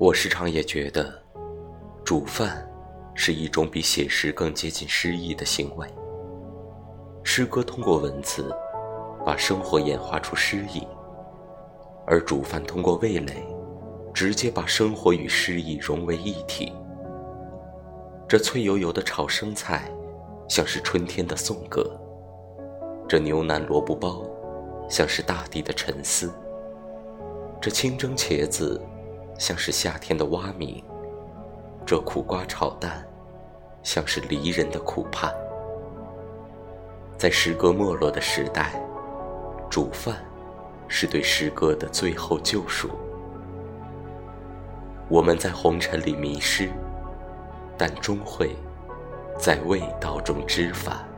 我时常也觉得，煮饭是一种比写诗更接近诗意的行为。诗歌通过文字把生活演化出诗意，而煮饭通过味蕾直接把生活与诗意融为一体。这脆油油的炒生菜，像是春天的颂歌；这牛腩萝卜包，像是大地的沉思；这清蒸茄子。像是夏天的蛙鸣，这苦瓜炒蛋，像是离人的苦盼。在诗歌没落的时代，煮饭是对诗歌的最后救赎。我们在红尘里迷失，但终会在味道中知返。